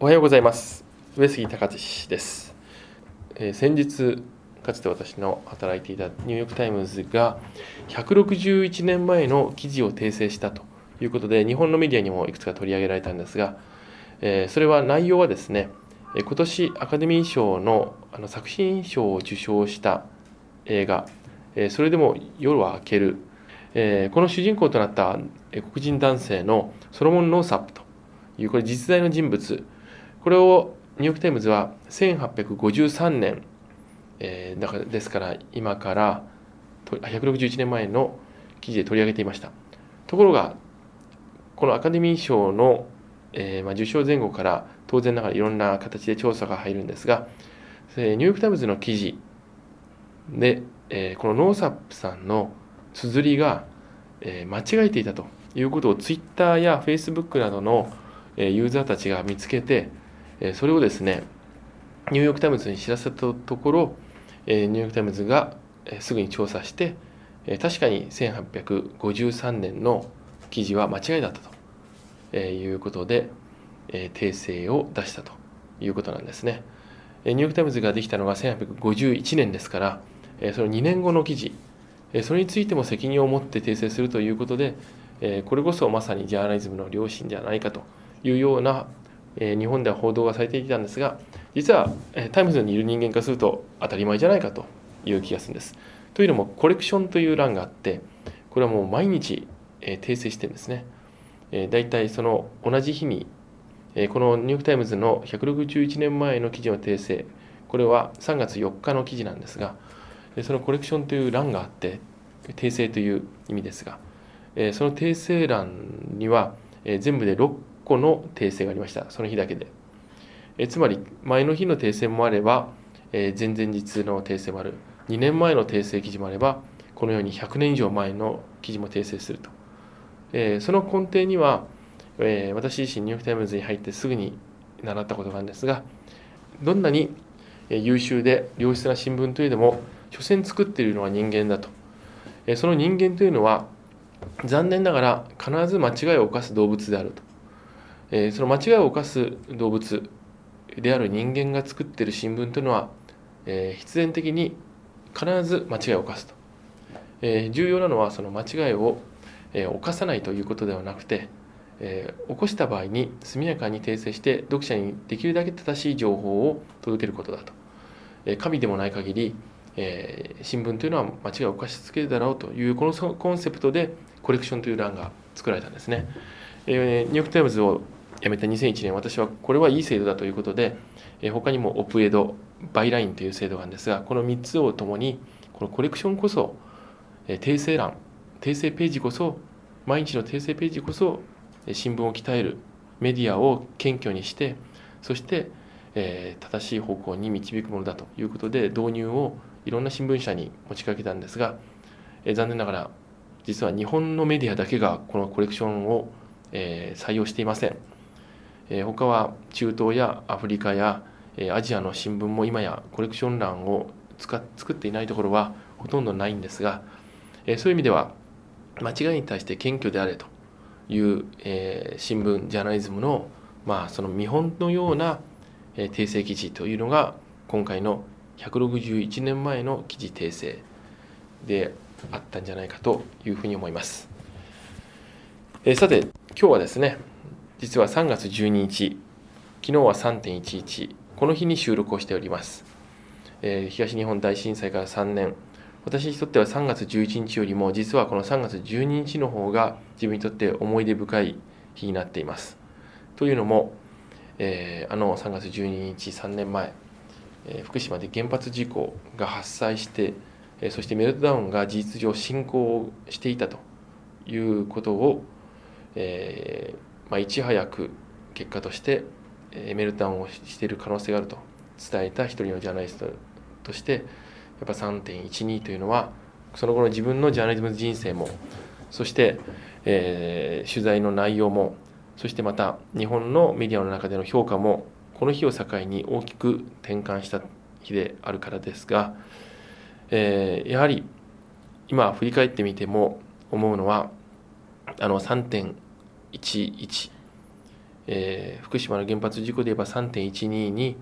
おはようございます。上杉隆です、えー、先日かつて私の働いていたニューヨーク・タイムズが161年前の記事を訂正したということで日本のメディアにもいくつか取り上げられたんですが、えー、それは内容はですね今年アカデミー賞のあの作品賞を受賞した映画え「それでも夜は明けるえ」この主人公となった黒人男性のソロモン・ノーサップというこれ実在の人物これをニューヨーク・タイムズは1853年、えー、だからですから今から161年前の記事で取り上げていました。ところがこのアカデミー賞の、えーまあ、受賞前後から当然ながらいろんな形で調査が入るんですがニューヨーク・タイムズの記事で、えー、このノーサップさんの綴りが、えー、間違えていたということをツイッターやフェイスブックなどのユーザーたちが見つけてそれをですねニューヨーク・タイムズに知らせたところニューヨーク・タイムズがすぐに調査して確かに1853年の記事は間違いだったということで訂正を出したということなんですね。ニューヨーク・タイムズができたのが1851年ですからその2年後の記事それについても責任を持って訂正するということでこれこそまさにジャーナリズムの良心じゃないかというようなえ日本では報道がされていたんですが実は、えタイムズにいる人間からすると当たり前じゃないかという気がするんです。というのも correction という欄があってこれはもう毎日、え訂正してるんですね。えー、大体その同じ日に、えこのニューヨーク・タイムズの161年前の記事の訂正これは3月4日の記事なんですがそのコレクションという欄があって訂正という意味ですがその訂正欄には全部で6個の訂正がありました。その日だけで。えつまり、前の日の訂正もあれば、え前々日の訂正もある。2年前の訂正記事もあれば、このように100年以上前の記事も訂正すると。えその根底には、え私自身ニューヨーク・タイムズに入ってすぐに習ったことがあるんですが、どんなに優秀で良質な新聞というのも、所詮作っているのは人間だと。その人間というのは、残念ながら必ず間違いを犯す動物であると。えー、その間違いを犯す動物である人間が作っている新聞というのは、えー、必然的に必ず間違いを犯すと、えー、重要なのはその間違いを、えー、犯さないということではなくて、えー、起こした場合に速やかに訂正して読者にできるだけ正しい情報を届けることだと、えー、神でもない限り、えー、新聞というのは間違いを犯し続けるだろうというこのコンセプトで correction という欄が作られたんですね、えー、ニューヨーク・タイムズを辞めた2001年私はこれはいい制度だということで、え他にも op-edバイラインという制度があるんですがこの3つをともにこのコレクションこそ、え訂正欄訂正ページこそ毎日の訂正ページこそ新聞を鍛えるメディアを謙虚にしてそして、え正しい方向に導くものだということで導入をいろんな新聞社に持ちかけたんですが、え残念ながら実は日本のメディアだけがこのコレクションを、え採用していません。え他は中東やアフリカや、えアジアの新聞も今やコレクション欄を使作っていないところはほとんどないんですが、えそういう意味では間違いに対して謙虚であれという、え新聞ジャーナリズムの,、まあその見本のような、え訂正記事というのが今回の161年前の記事訂正であったんじゃないかというふうに思います。えさて今日はですね実は3月12日、昨日は3.11、この日に収録をしております。えー、東日本大震災から3年、私にとっては3月11日よりも、実はこの3月12日の方が自分にとって思い出深い日になっています。というのも、えー、あの3月12日、3年前、えー、福島で原発事故が発災して、えそしてメルトダウンが事実上進行していたということを、えー、まあ、いち早く結果としてメルトダウンをしている可能性があると伝えた一人のジャーナリストとしてやっぱ3.12というのはその後の自分のジャーナリズム人生もそして、えー、取材の内容もそしてまた日本のメディアの中での評価もこの日を境に大きく転換した日であるからですが、えー、やはり今振り返ってみても思うのはあの3 1。1、えー、福島の原発事故で言えば3.12に、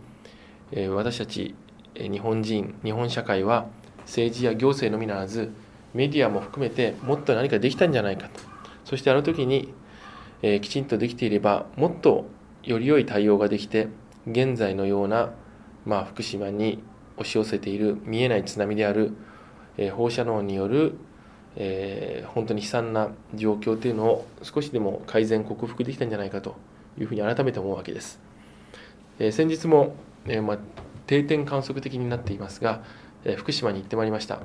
えー、私たち日本人日本社会は政治や行政のみならずメディアも含めてもっと何かできたんじゃないかとそしてあの時に、えー、きちんとできていればもっとより良い対応ができて現在のような、まあ、福島に押し寄せている見えない津波である、えー、放射能による、えー、本当に悲惨な状況というのを少しでも改善克服できたんじゃないかというふうに改めて思うわけです。えー、先日も、えーまあ、定点観測的になっていますが、えー、福島に行ってまいりました。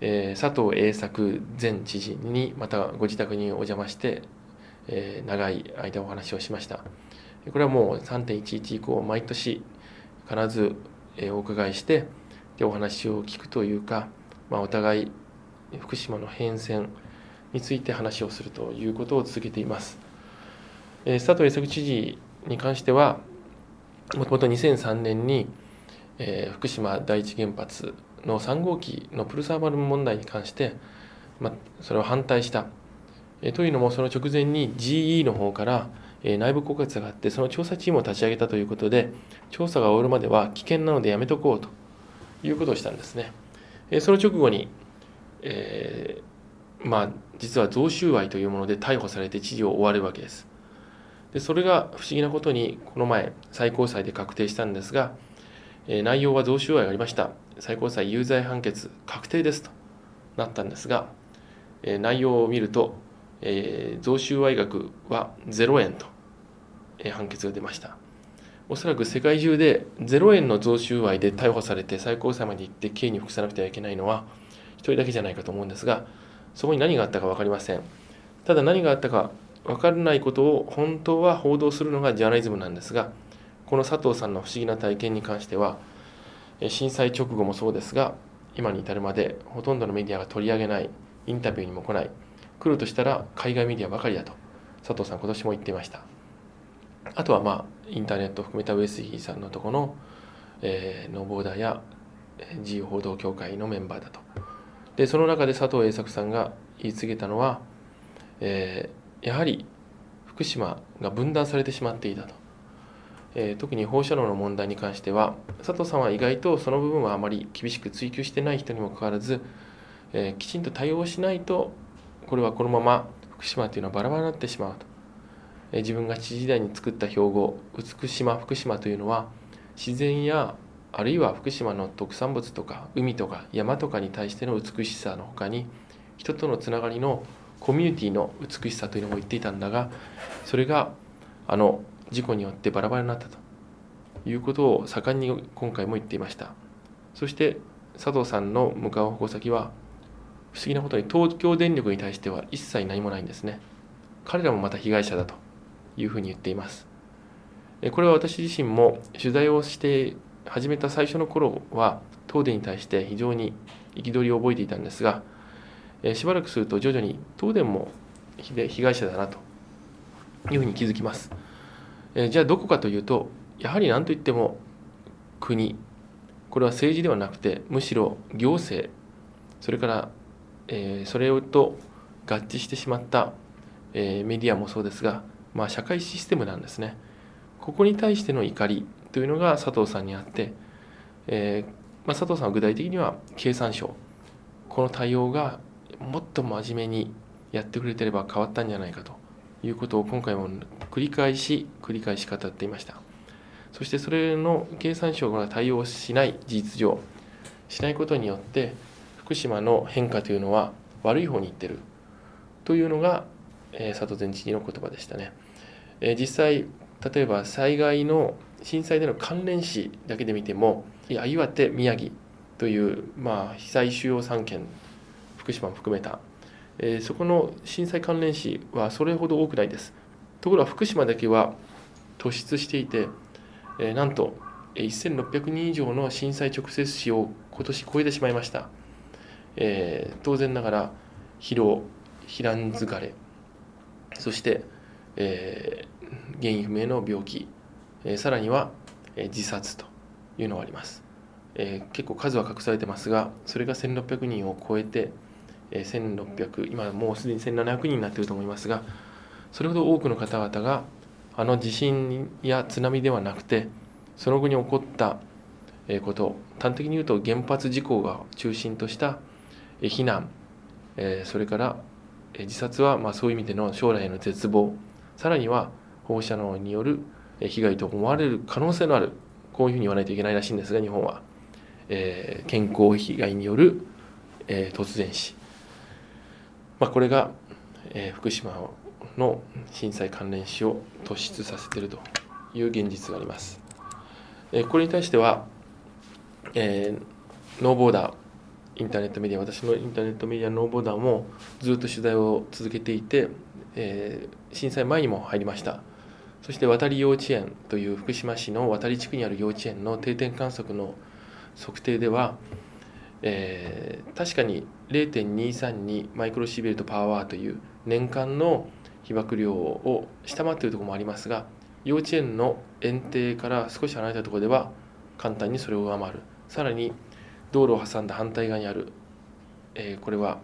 えー、佐藤栄作前知事にまたご自宅にお邪魔して、えー、長い間お話をしました。これはもう3.11以降毎年必ずお伺いしてでお話を聞くというか、まあ、お互い福島の変遷について話をするということを続けています。え佐藤栄作知事に関してはもともと2003年に、えー、福島第一原発の3号機のプルサーバル問題に関して、まあ、それを反対した、えー、というのもその直前に GE の方からえ内部告発があってその調査チームを立ち上げたということで調査が終わるまでは危険なのでやめとこうということをしたんですね、えその直後に、えー、まあ実は贈収賄というもので逮捕されて知事を追われるわけです。でそれが不思議なことにこの前最高裁で確定したんですが、え内容は贈収賄がありました。最高裁有罪判決確定ですとなったんですが、え内容を見ると、えー、贈収賄額は0円とえ判決が出ました。おそらく世界中で0円の贈収賄で逮捕されて最高裁まで行って刑に服さなくてはいけないのは1人だけじゃないかと思うんですがそこに何があったか分かりません。ただ何があったか分からないことを本当は報道するのがジャーナリズムなんですがこの佐藤さんの不思議な体験に関しては震災直後もそうですが今に至るまでほとんどのメディアが取り上げないインタビューにも来ない来るとしたら海外メディアばかりだと佐藤さん今年も言っていました。あとはまあインターネットを含めた上杉さんのとこの、えー、ノーボーダーや自由報道協会のメンバーだと。でその中で佐藤栄作さんが言い告げたのは、えー、やはり福島が分断されてしまっていたと、えー、特に放射能の問題に関しては佐藤さんは意外とその部分はあまり厳しく追求してない人にもかかわらず、えー、きちんと対応しないとこれはこのまま福島というのはバラバラになってしまうと。え自分が知事時代に作った標語美島福島というのは自然やあるいは福島の特産物とか海とか山とかに対しての美しさのほかに人とのつながりのコミュニティの美しさというのも言っていたんだがそれがあの事故によってバラバラになったと。いうことを盛んに今回も言っていました。そして佐藤さんの向かう矛先は不思議なことに東京電力に対しては一切何もないんですね。彼らもまた被害者だというふうに言っています。これは私自身も取材をして始めた最初の頃は東電に対して非常に憤りを覚えていたんですがえしばらくすると徐々に東電も被害者だなというふうに気づきます。えじゃあどこかというとやはり何といっても国これは政治ではなくてむしろ行政それから、えそれと合致してしまった、えメディアもそうですがまあ、社会システムなんですね。ここに対しての怒りというのが佐藤さんにあって、えー、まあ、佐藤さんは具体的には経産省。この対応がもっと真面目にやってくれてれば変わったんじゃないかと。いうことを今回も繰り返し繰り返し語っていました。そしてそれの経産省が対応しない事実上しないことによって福島の変化というのは悪い方にいってる。というのが、えー、佐藤前知事の言葉でしたね。え実際例えば災害の震災での関連死だけで見ても岩手宮城という、まあ、被災主要3県福島も含めた、えー、そこの震災関連死はそれほど多くないです。ところが福島だけは突出していて、えー、なんと1600人以上の震災直接死を今年超えてしまいました、えー、当然ながら疲労避難疲れそしてえー、原因不明の病気、え、さらには、え、自殺というのがあります、え、結構数は隠されてますがそれが1600人を超えて、え、1600今もうすでに1700人になっていると思いますがそれほど多くの方々があの地震や津波ではなくてその後に起こったこと端的に言うと原発事故が中心とした避難それから自殺はまそういう意味での将来への絶望さらには放射能による被害と思われる可能性のあるこういうふうに言わないといけないらしいんですが日本は、えー、健康被害による、えー、突然死、まあ、これが、えー、福島の震災関連死を突出させているという現実があります。えー、これに対しては、えー、ノーボーダーインターネットメディア私のインターネットメディアノーボーダーもずっと取材を続けていて、えー、震災前にも入りました。そして渡り幼稚園という福島市の渡り地区にある幼稚園の定点観測の測定では、えー、確かに0.232マイクロシーベルトパワーという年間の被曝量を下回っているところもありますが幼稚園の園庭から少し離れたところでは簡単にそれを上回る。さらに道路を挟んだ反対側にある、えー、これは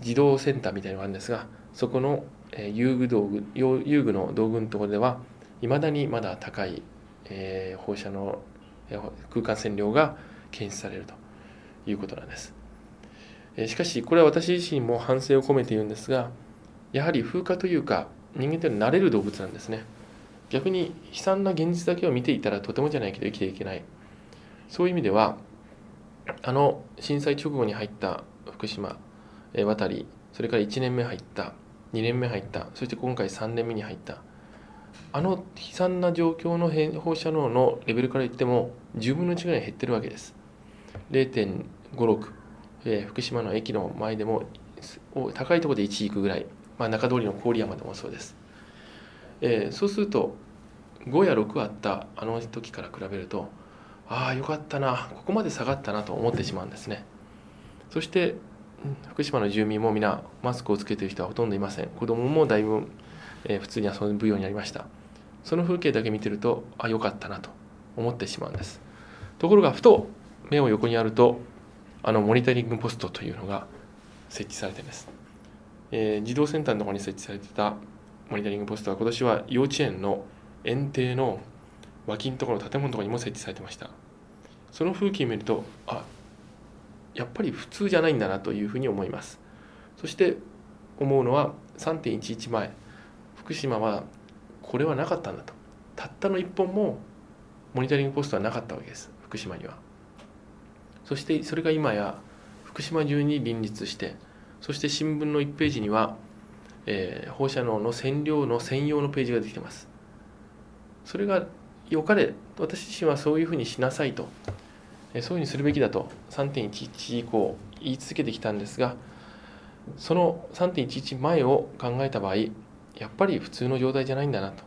児童センターみたいなのがあるんですがそこのえ遊具道具遊具の道具のところではいまだにまだ高い、え、放射能空間線量が検出されるということなんです。えしかしこれは私自身も反省を込めて言うんですがやはり風化というか人間というのは慣れる動物なんですね逆に悲惨な現実だけを見ていたらとてもじゃないけど生きていけないそういう意味ではあの震災直後に入った福島渡りそれから1年目入った2年目入った。そして今回3年目に入った。あの悲惨な状況の放射能のレベルから言っても10分の1ぐらい減ってるわけです。0.56、えー、福島の駅の前でも高いところで1行くぐらい、まあ、中通りの郡山でもそうです、えー、そうすると5や6あったあの時から比べるとああよかったなここまで下がったなと思ってしまうんですね。そして福島の住民も皆マスクをつけている人はほとんどいません。子供もだいぶ、えー、普通に遊ぶようになりました。その風景だけ見てるとあよかったなと思ってしまうんです。ところがふと目を横にあるとあのモニタリングポストというのが設置されています、えー、児童センターのところに設置されてたモニタリングポストは今年は幼稚園の園庭の脇のところ建物のところにも設置されてました。その風景を見るとあやっぱり普通じゃないんだなというふうに思います。そして思うのは3.11前福島はこれはなかったんだと。たったの1本もモニタリングポストはなかったわけです福島には。そしてそれが今や福島中に林立してそして新聞の1ページには、えー、放射能の線量の専用のページができてます。それが良かれ私自身はそういうふうにしなさいとそういうふうにするべきだと3.11以降言い続けてきたんですがその3.11前を考えた場合やっぱり普通の状態じゃないんだなと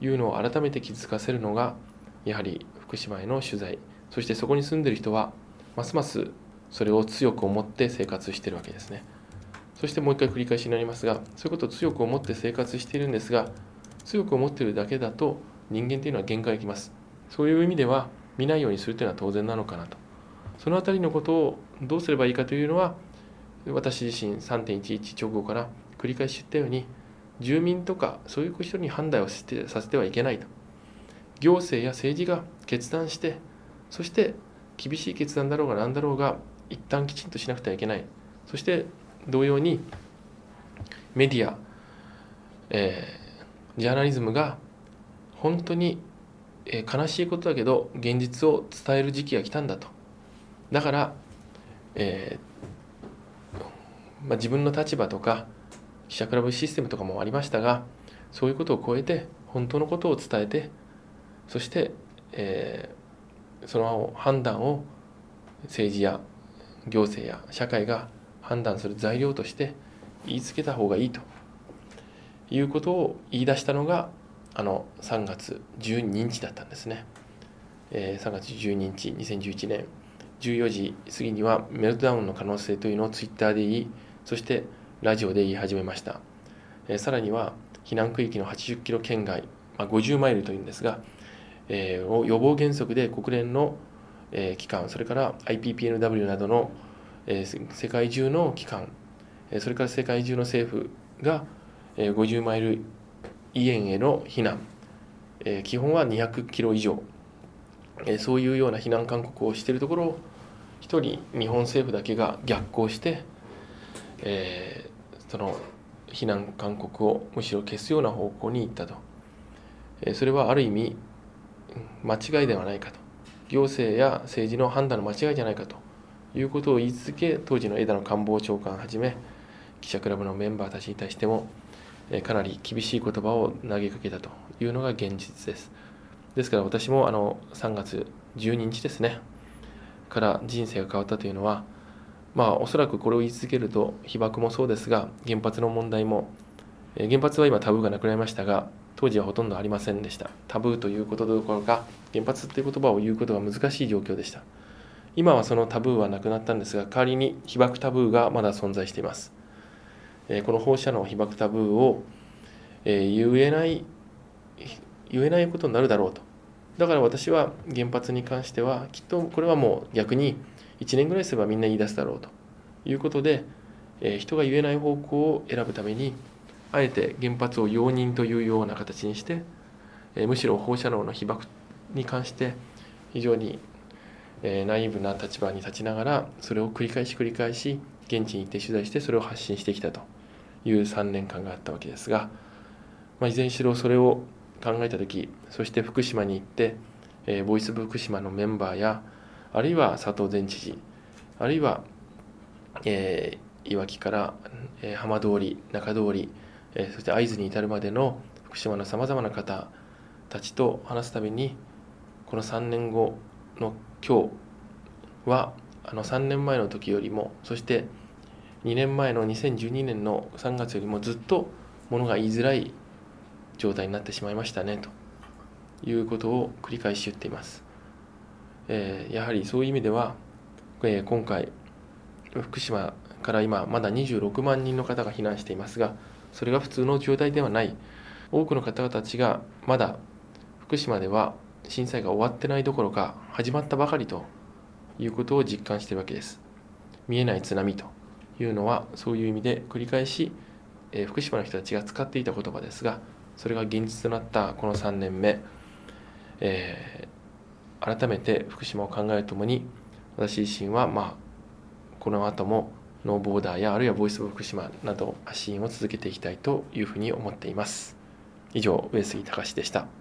いうのを改めて気づかせるのがやはり福島への取材そしてそこに住んでる人はますますそれを強く思って生活してるわけですね。そしてもう一回繰り返しになりますがそういうことを強く思って生活しているんですが強く思ってるだけだと人間というのは限界がきます。そういう意味では見ないようにするというのは当然なのかなと。その辺りのことをどうすればいいかというのは私自身3.11直後から繰り返し言ったように住民とかそういう人に判断をさせてはいけないと。行政や政治が決断してそして厳しい決断だろうが何だろうが一旦きちんとしなくてはいけない。そして同様にメディア、えー、ジャーナリズムが本当にえ悲しいことだけど現実を伝える時期が来たんだと。だから、えー、まあ、自分の立場とか記者クラブシステムとかもありましたがそういうことを超えて本当のことを伝えてそして、えー、その判断を政治や行政や社会が判断する材料として言いつけた方がいいということを言い出したのがあの3月12日だったんですね、えー、3月12日2011年。14時過ぎにはメルトダウンの可能性というのをツイッターで言いそしてラジオで言い始めました、えー、さらには避難区域の80キロ圏外、まあ、50マイルというんですが、えー、を予防原則で国連の、えー、機関それから IPPNW などの、えー、世界中の機関それから世界中の政府が50マイル家への避難、えー、基本は200キロ以上、えー、そういうような避難勧告をしているところを一人日本政府だけが逆行して、えー、その避難勧告をむしろ消すような方向に行ったと、え、それはある意味間違いではないかと。行政や政治の判断の間違いじゃないかと。いうことを言い続け当時の枝野官房長官はじめ記者クラブのメンバーたちに対してもかなり厳しい言葉を投げかけたというのが現実です。ですから私もあの3月12日ですね。から人生が変わったというのはまあおそらくこれを言い続けると被爆もそうですが原発の問題も原発は今タブーがなくなりましたが当時はほとんどありませんでした。タブーということどころか原発という言葉を言うことが難しい状況でした。今はそのタブーはなくなったんですが代わりに被爆タブーがまだ存在しています。この放射能被爆タブーを言えない言えないことになるだろうと。だから私は原発に関してはきっとこれはもう逆に1年ぐらいすればみんな言い出すだろうと。いうことで人が言えない方向を選ぶためにあえて原発を容認というような形にして、えむしろ放射能の被爆に関して非常に、えナイーブな立場に立ちながらそれを繰り返し繰り返し現地に行って取材してそれを発信してきたと。いう3年間があったわけですが、まあ、いずれにしろそれを考えた時そして福島に行って、えボイス福島のメンバーやあるいは佐藤前知事あるいは、えー、いわきから、えー、浜通り中通りえそして会津に至るまでの福島のさまざまな方たちと話すたびにこの3年後の今日はあの3年前の時よりもそして2年前の2012年の3月よりもずっとものが言いづらい状態になってしまいましたねということを繰り返し言っています。えー、やはりそういう意味では、えー、今回福島から今まだ26万人の方が避難していますがそれが普通の状態ではない。多くの方々たちがまだ福島では震災が終わってないどころか始まったばかりということを実感しているわけです。見えない津波と。いうのはそういう意味で繰り返し、えー、福島の人たちが使っていた言葉ですがそれが現実となったこの3年目、えー、改めて福島を考えるともに私自身はまあこの後もノーボーダーやあるいはボイスオブ福島など発信を続けていきたいというふうに思っています。以上、上杉隆でした。